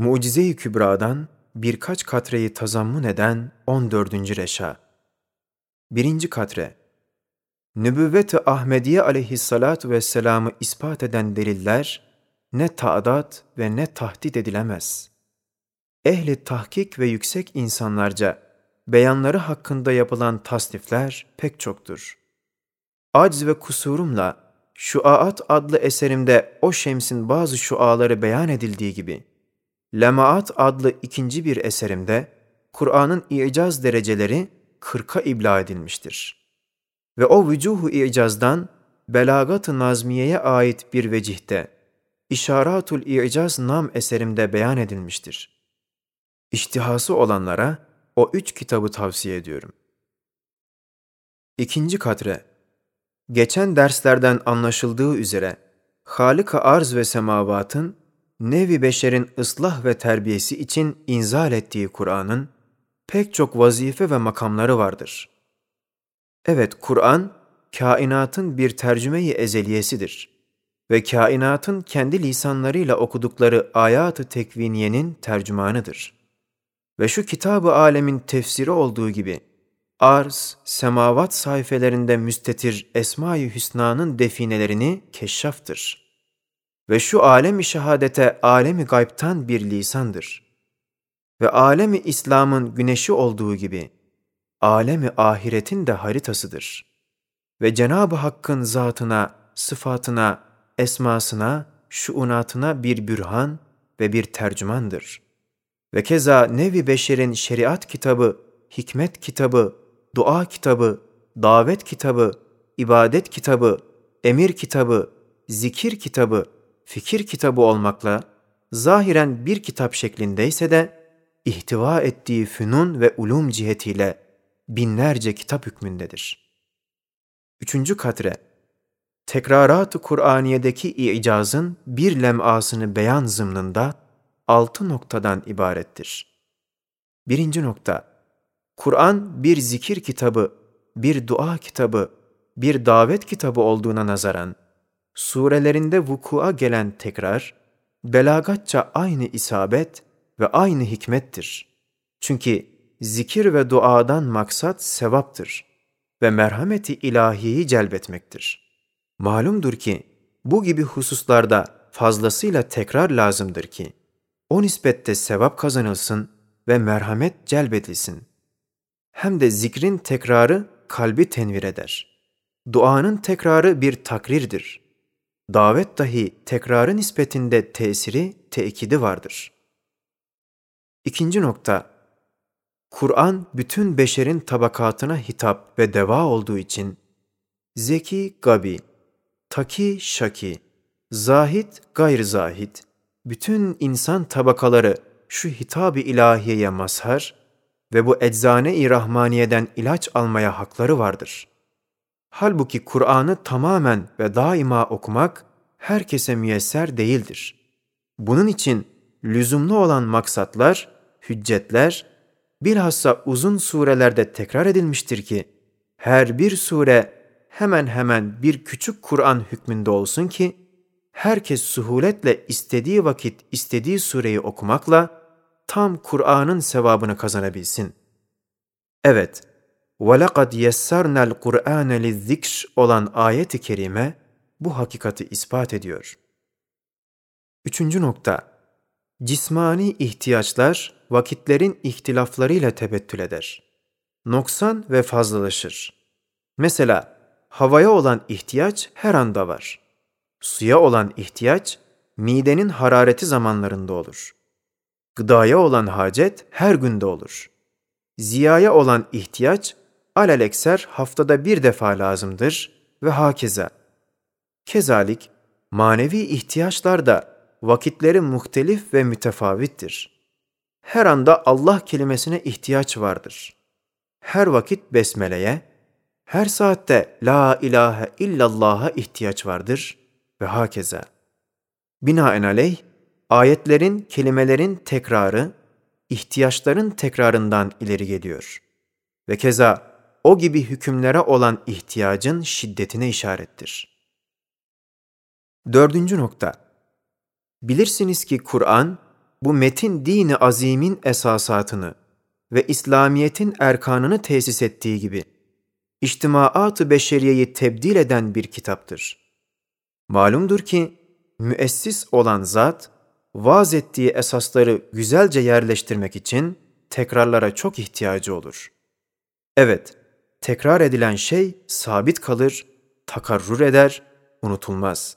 Mucize-i Kübra'dan birkaç katreyi tazammun eden 14. reşa. Birinci katre. Nübüvvet-i Ahmediye aleyhissalatu vesselam'ı ispat eden deliller ne ta'dat ve ne tahdit edilemez. Ehli tahkik ve yüksek insanlarca beyanları hakkında yapılan tasnifler pek çoktur. Acz ve kusurumla Şuaat adlı eserimde o şemsin bazı şuaları beyan edildiği gibi, Lemaat adlı ikinci bir eserimde Kur'an'ın icaz dereceleri kırka ibla edilmiştir. Ve o vücuhu icazdan Belagat-ı Nazmiye'ye ait bir vecihte İşaratul İcaz nam eserimde beyan edilmiştir. İştihası olanlara o üç kitabı tavsiye ediyorum. İkinci katre Geçen derslerden anlaşıldığı üzere Halika arz ve semavatın nevi beşerin ıslah ve terbiyesi için inzal ettiği Kur'an'ın pek çok vazife ve makamları vardır. Evet, Kur'an, kainatın bir tercümeyi ezeliyesidir ve kainatın kendi lisanlarıyla okudukları ayat-ı tekviniyenin tercümanıdır. Ve şu kitabı alemin tefsiri olduğu gibi, arz, semavat sayfelerinde müstetir Esma-i Hüsna'nın definelerini keşşaftır ve şu alemi şehadete alemi gaybtan bir lisandır. Ve alemi İslam'ın güneşi olduğu gibi, alemi ahiretin de haritasıdır. Ve Cenab-ı Hakk'ın zatına, sıfatına, esmasına, şuunatına bir bürhan ve bir tercümandır. Ve keza nevi beşerin şeriat kitabı, hikmet kitabı, dua kitabı, davet kitabı, ibadet kitabı, emir kitabı, zikir kitabı, fikir kitabı olmakla zahiren bir kitap şeklindeyse de ihtiva ettiği fünun ve ulum cihetiyle binlerce kitap hükmündedir. Üçüncü katre, tekrarat-ı Kur'aniye'deki icazın bir lemasını beyan zımnında altı noktadan ibarettir. Birinci nokta, Kur'an bir zikir kitabı, bir dua kitabı, bir davet kitabı olduğuna nazaran, surelerinde vukua gelen tekrar, belagatça aynı isabet ve aynı hikmettir. Çünkü zikir ve duadan maksat sevaptır ve merhameti ilahiyi celbetmektir. Malumdur ki bu gibi hususlarda fazlasıyla tekrar lazımdır ki o nispette sevap kazanılsın ve merhamet celbedilsin. Hem de zikrin tekrarı kalbi tenvir eder. Duanın tekrarı bir takrirdir davet dahi tekrarı nispetinde tesiri, tekidi vardır. İkinci nokta, Kur'an bütün beşerin tabakatına hitap ve deva olduğu için zeki gabi, taki şaki, zahit gayr zahit, bütün insan tabakaları şu hitab-ı ilahiyeye mazhar ve bu eczane-i rahmaniyeden ilaç almaya hakları vardır.'' Halbuki Kur'an'ı tamamen ve daima okumak herkese müyesser değildir. Bunun için lüzumlu olan maksatlar, hüccetler, bilhassa uzun surelerde tekrar edilmiştir ki, her bir sure hemen hemen bir küçük Kur'an hükmünde olsun ki, herkes suhuletle istediği vakit istediği sureyi okumakla tam Kur'an'ın sevabını kazanabilsin. Evet, وَلَقَدْ يَسَّرْنَا الْقُرْآنَ لِلذِّكْرِ olan ayet-i kerime bu hakikati ispat ediyor. Üçüncü nokta, cismani ihtiyaçlar vakitlerin ihtilaflarıyla tebettül eder. Noksan ve fazlalaşır. Mesela havaya olan ihtiyaç her anda var. Suya olan ihtiyaç midenin harareti zamanlarında olur. Gıdaya olan hacet her günde olur. Ziyaya olan ihtiyaç alelekser haftada bir defa lazımdır ve hakeza. Kezalik manevi ihtiyaçlar da vakitleri muhtelif ve mütefavittir. Her anda Allah kelimesine ihtiyaç vardır. Her vakit besmeleye, her saatte la ilahe illallah'a ihtiyaç vardır ve hakeza. Binaenaleyh, ayetlerin, kelimelerin tekrarı, ihtiyaçların tekrarından ileri geliyor. Ve keza o gibi hükümlere olan ihtiyacın şiddetine işarettir. Dördüncü nokta. Bilirsiniz ki Kur'an, bu metin dini azimin esasatını ve İslamiyet'in erkanını tesis ettiği gibi, içtimaat-ı beşeriyeyi tebdil eden bir kitaptır. Malumdur ki, müessis olan zat, vaaz ettiği esasları güzelce yerleştirmek için tekrarlara çok ihtiyacı olur. Evet, tekrar edilen şey sabit kalır, takarrur eder, unutulmaz.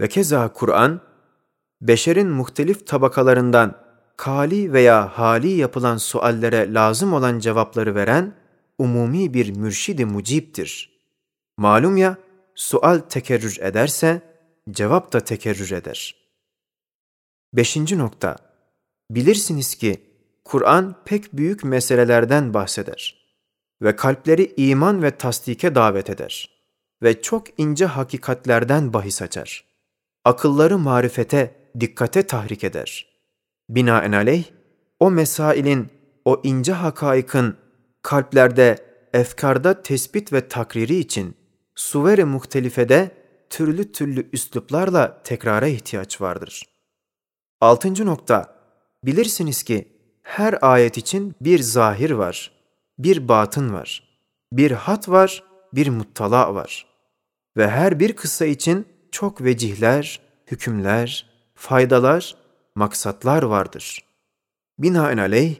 Ve keza Kur'an, beşerin muhtelif tabakalarından kali veya hali yapılan suallere lazım olan cevapları veren umumi bir mürşidi muciptir. Malum ya, sual tekerrür ederse, cevap da tekerrür eder. Beşinci nokta, bilirsiniz ki Kur'an pek büyük meselelerden bahseder ve kalpleri iman ve tasdike davet eder ve çok ince hakikatlerden bahis açar. Akılları marifete, dikkate tahrik eder. Binaenaleyh, o mesailin, o ince hakaikın kalplerde, efkarda tespit ve takriri için suveri muhtelifede türlü türlü üsluplarla tekrara ihtiyaç vardır. Altıncı nokta, bilirsiniz ki her ayet için bir zahir var, bir batın var, bir hat var, bir muttala var. Ve her bir kıssa için çok vecihler, hükümler, faydalar, maksatlar vardır. Binaenaleyh,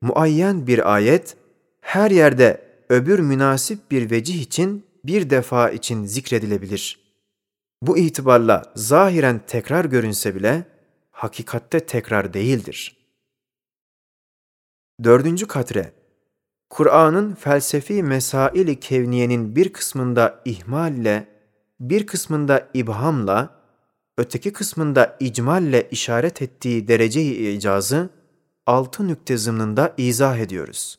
muayyen bir ayet, her yerde öbür münasip bir vecih için bir defa için zikredilebilir. Bu itibarla zahiren tekrar görünse bile, hakikatte tekrar değildir. Dördüncü katre, Kur'an'ın felsefi mesaili kevniyenin bir kısmında ihmalle, bir kısmında ibhamla, öteki kısmında icmalle işaret ettiği dereceyi icazı altı nükte zımnında izah ediyoruz.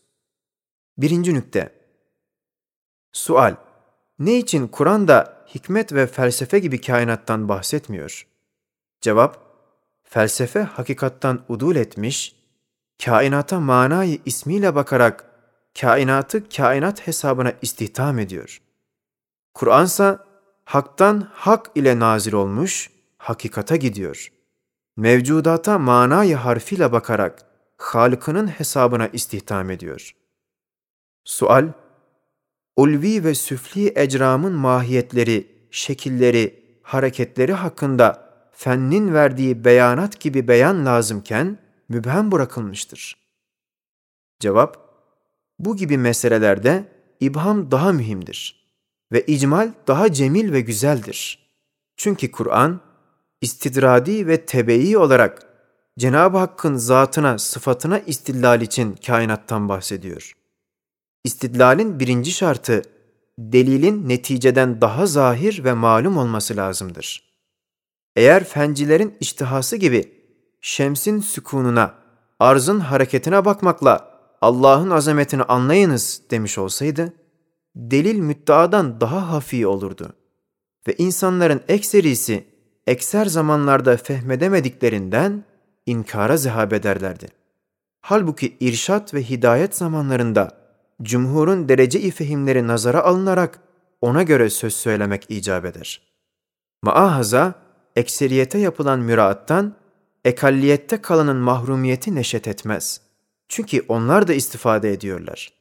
Birinci nükte. Sual. Ne için Kur'an'da hikmet ve felsefe gibi kainattan bahsetmiyor? Cevap. Felsefe hakikattan udul etmiş, kainata manayı ismiyle bakarak kainatı kainat hesabına istihdam ediyor. Kur'ansa haktan hak ile nazil olmuş, hakikata gidiyor. Mevcudata manayı harfiyle bakarak Halık'ının hesabına istihdam ediyor. Sual, ulvi ve süfli ecramın mahiyetleri, şekilleri, hareketleri hakkında fennin verdiği beyanat gibi beyan lazımken mübhem bırakılmıştır. Cevap, bu gibi meselelerde ibham daha mühimdir ve icmal daha cemil ve güzeldir. Çünkü Kur'an, istidradi ve tebeyi olarak Cenab-ı Hakk'ın zatına, sıfatına istidlal için kainattan bahsediyor. İstidlalin birinci şartı, delilin neticeden daha zahir ve malum olması lazımdır. Eğer fencilerin iştihası gibi şemsin sükununa, arzın hareketine bakmakla Allah'ın azametini anlayınız demiş olsaydı, delil müddeadan daha hafi olurdu. Ve insanların ekserisi ekser zamanlarda fehmedemediklerinden inkara zehab ederlerdi. Halbuki irşat ve hidayet zamanlarında cumhurun derece-i fehimleri nazara alınarak ona göre söz söylemek icap eder. Maahaza, ekseriyete yapılan müraattan, ekalliyette kalanın mahrumiyeti neşet etmez. Çünkü onlar da istifade ediyorlar.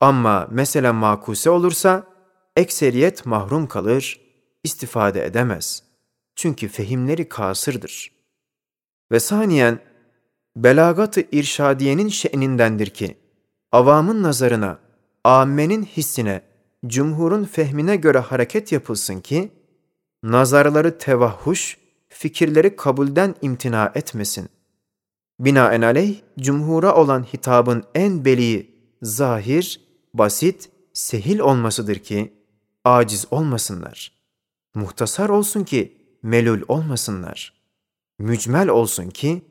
Ama mesela makuse olursa, ekseriyet mahrum kalır, istifade edemez. Çünkü fehimleri kasırdır. Ve saniyen, belagat-ı irşadiyenin şe'nindendir ki, avamın nazarına, âmmenin hissine, cumhurun fehmine göre hareket yapılsın ki, nazarları tevahhuş, fikirleri kabulden imtina etmesin. Binaenaleyh, cumhura olan hitabın en beli, zahir, basit, sehil olmasıdır ki, aciz olmasınlar. Muhtasar olsun ki, melul olmasınlar. Mücmel olsun ki,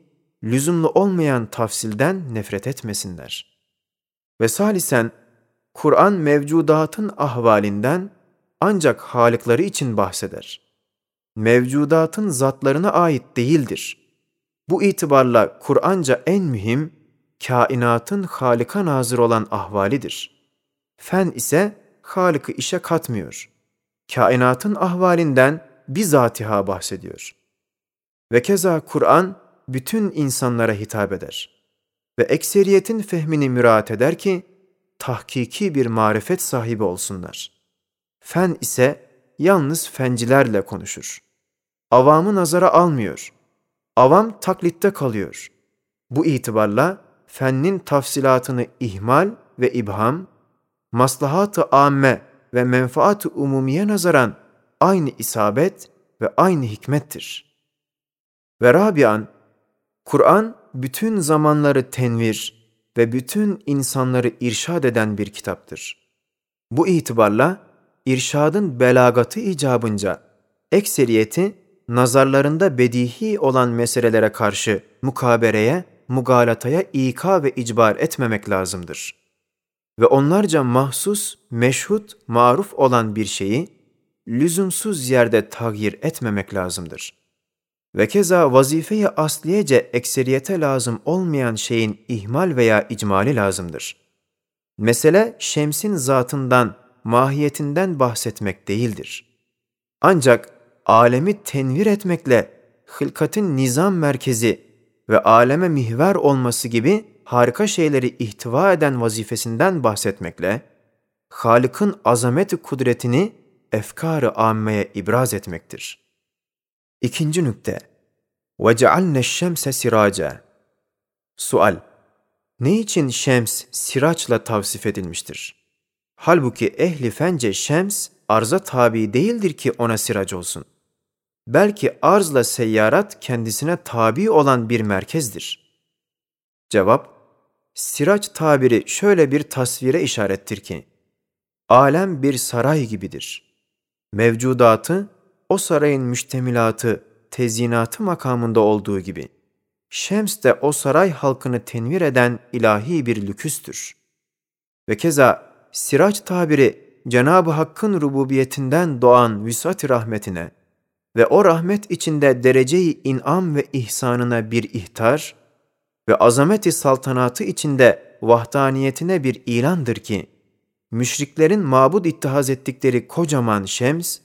lüzumlu olmayan tafsilden nefret etmesinler. Ve salisen, Kur'an mevcudatın ahvalinden ancak halıkları için bahseder. Mevcudatın zatlarına ait değildir. Bu itibarla Kur'anca en mühim, kainatın Halık'a nazır olan ahvalidir. Fen ise Halık'ı işe katmıyor. Kainatın ahvalinden bizatiha bahsediyor. Ve keza Kur'an bütün insanlara hitap eder ve ekseriyetin fehmini müraat eder ki tahkiki bir marifet sahibi olsunlar. Fen ise yalnız fencilerle konuşur. Avamı nazara almıyor. Avam taklitte kalıyor. Bu itibarla fennin tafsilatını ihmal ve ibham, maslahat-ı amme ve menfaat-ı umumiye nazaran aynı isabet ve aynı hikmettir. Ve Rabian, Kur'an bütün zamanları tenvir ve bütün insanları irşad eden bir kitaptır. Bu itibarla irşadın belagatı icabınca ekseriyeti nazarlarında bedihi olan meselelere karşı mukabereye, mugalataya ika ve icbar etmemek lazımdır. Ve onlarca mahsus, meşhut, maruf olan bir şeyi lüzumsuz yerde tagyir etmemek lazımdır. Ve keza vazifeye asliyece ekseriyete lazım olmayan şeyin ihmal veya icmali lazımdır. Mesele şemsin zatından, mahiyetinden bahsetmek değildir. Ancak alemi tenvir etmekle hılkatin nizam merkezi ve aleme mihver olması gibi harika şeyleri ihtiva eden vazifesinden bahsetmekle, Halık'ın azameti kudretini efkar-ı ammeye ibraz etmektir. İkinci nükte. وَجَعَلْنَا الشَّمْسَ سِرَاجًا Sual. Ne için şems siraçla tavsif edilmiştir? Halbuki ehli fence şems arza tabi değildir ki ona sirac olsun. Belki arzla seyyarat kendisine tabi olan bir merkezdir. Cevap, siraç tabiri şöyle bir tasvire işarettir ki, alem bir saray gibidir. Mevcudatı, o sarayın müştemilatı, tezyinatı makamında olduğu gibi, Şems de o saray halkını tenvir eden ilahi bir lüküstür. Ve keza siraç tabiri Cenab-ı Hakk'ın rububiyetinden doğan vüsat rahmetine ve o rahmet içinde dereceyi inam ve ihsanına bir ihtar ve azameti saltanatı içinde vahdaniyetine bir ilandır ki, müşriklerin mabud ittihaz ettikleri kocaman şems,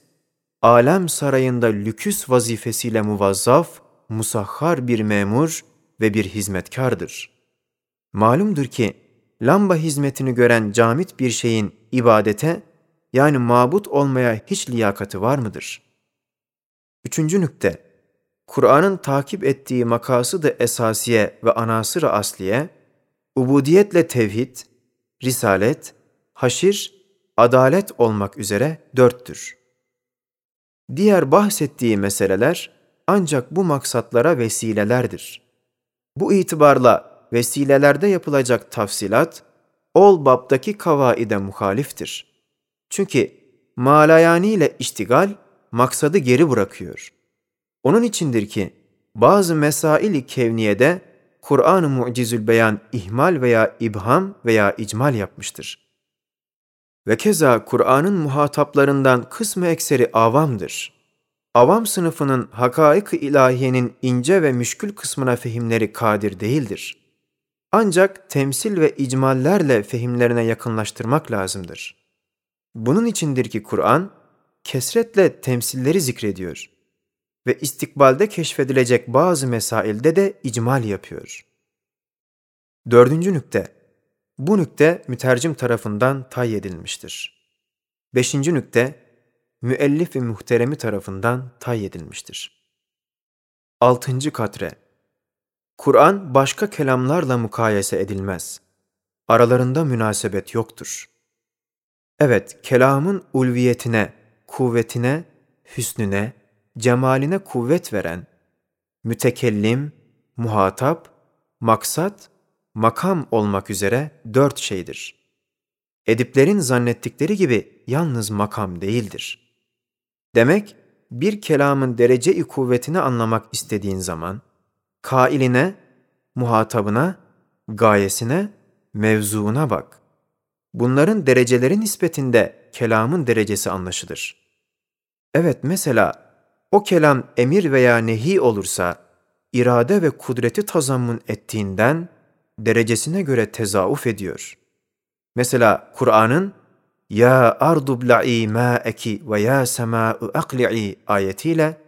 alem sarayında lüküs vazifesiyle muvazzaf, musahhar bir memur ve bir hizmetkardır. Malumdur ki, lamba hizmetini gören camit bir şeyin ibadete, yani mabut olmaya hiç liyakati var mıdır? Üçüncü nükte, Kur'an'ın takip ettiği makası esasiye ve anasır-ı asliye, ubudiyetle tevhid, risalet, haşir, adalet olmak üzere dörttür. Diğer bahsettiği meseleler ancak bu maksatlara vesilelerdir. Bu itibarla vesilelerde yapılacak tafsilat, ol babdaki kavaide muhaliftir. Çünkü malayani ile iştigal, maksadı geri bırakıyor. Onun içindir ki, bazı mesail-i kevniyede Kur'an-ı Mucizül Beyan ihmal veya ibham veya icmal yapmıştır. Ve keza Kur'an'ın muhataplarından kısmı ekseri avamdır. Avam sınıfının hakaik-ı ilahiyenin ince ve müşkül kısmına fehimleri kadir değildir. Ancak temsil ve icmallerle fehimlerine yakınlaştırmak lazımdır. Bunun içindir ki Kur'an, kesretle temsilleri zikrediyor ve istikbalde keşfedilecek bazı mesailde de icmal yapıyor. Dördüncü nükte, bu nükte mütercim tarafından tay edilmiştir. Beşinci nükte, müellif ve muhteremi tarafından tay edilmiştir. Altıncı katre, Kur'an başka kelamlarla mukayese edilmez. Aralarında münasebet yoktur. Evet, kelamın ulviyetine, kuvvetine, hüsnüne, cemaline kuvvet veren, mütekellim, muhatap, maksat makam olmak üzere dört şeydir. Ediplerin zannettikleri gibi yalnız makam değildir. Demek, bir kelamın derece-i kuvvetini anlamak istediğin zaman, kailine, muhatabına, gayesine, mevzuuna bak. Bunların dereceleri nispetinde kelamın derecesi anlaşılır. Evet mesela o kelam emir veya nehi olursa, irade ve kudreti tazammun ettiğinden, derecesine göre tezauf ediyor. Mesela Kur'an'ın Ya ardu bla'i ma'eki ve ya sema'u akli'i ayetiyle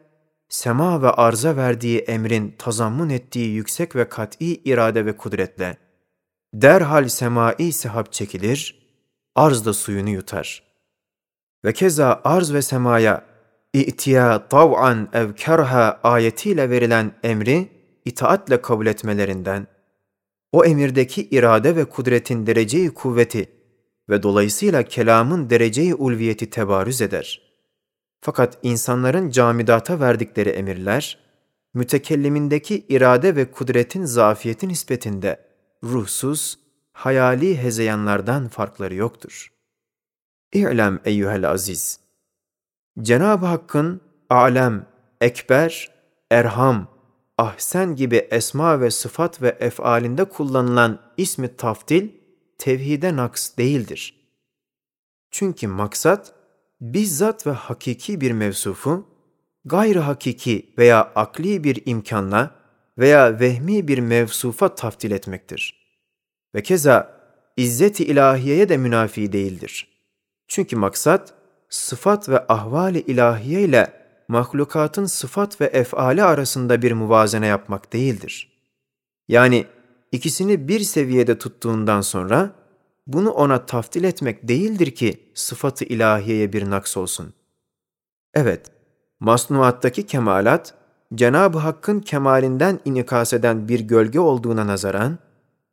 sema ve arza verdiği emrin tazammun ettiği yüksek ve kat'i irade ve kudretle, derhal semai sehap çekilir, arz da suyunu yutar. Ve keza arz ve semaya İ'tiya tav'an ev kerha ayetiyle verilen emri itaatle kabul etmelerinden, o emirdeki irade ve kudretin dereceyi kuvveti ve dolayısıyla kelamın dereceyi ulviyeti tebarüz eder. Fakat insanların camidata verdikleri emirler, mütekellimindeki irade ve kudretin zafiyeti nispetinde ruhsuz, hayali hezeyanlardan farkları yoktur. İ'lem eyyühel aziz! Cenab-ı Hakk'ın alem, ekber, erham, ahsen gibi esma ve sıfat ve efalinde kullanılan ismi taftil, tevhide naks değildir. Çünkü maksat, bizzat ve hakiki bir mevsufu, gayri hakiki veya akli bir imkanla veya vehmi bir mevsufa taftil etmektir. Ve keza izzet-i ilahiyeye de münafi değildir. Çünkü maksat, sıfat ve ahvali ilahiye ile mahlukatın sıfat ve efali arasında bir muvazene yapmak değildir. Yani ikisini bir seviyede tuttuğundan sonra bunu ona taftil etmek değildir ki sıfatı ilahiyeye bir naks olsun. Evet, masnuattaki kemalat, Cenab-ı Hakk'ın kemalinden inikas eden bir gölge olduğuna nazaran,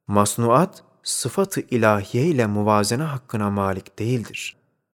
masnuat, sıfatı ilahiye ile muvazene hakkına malik değildir.''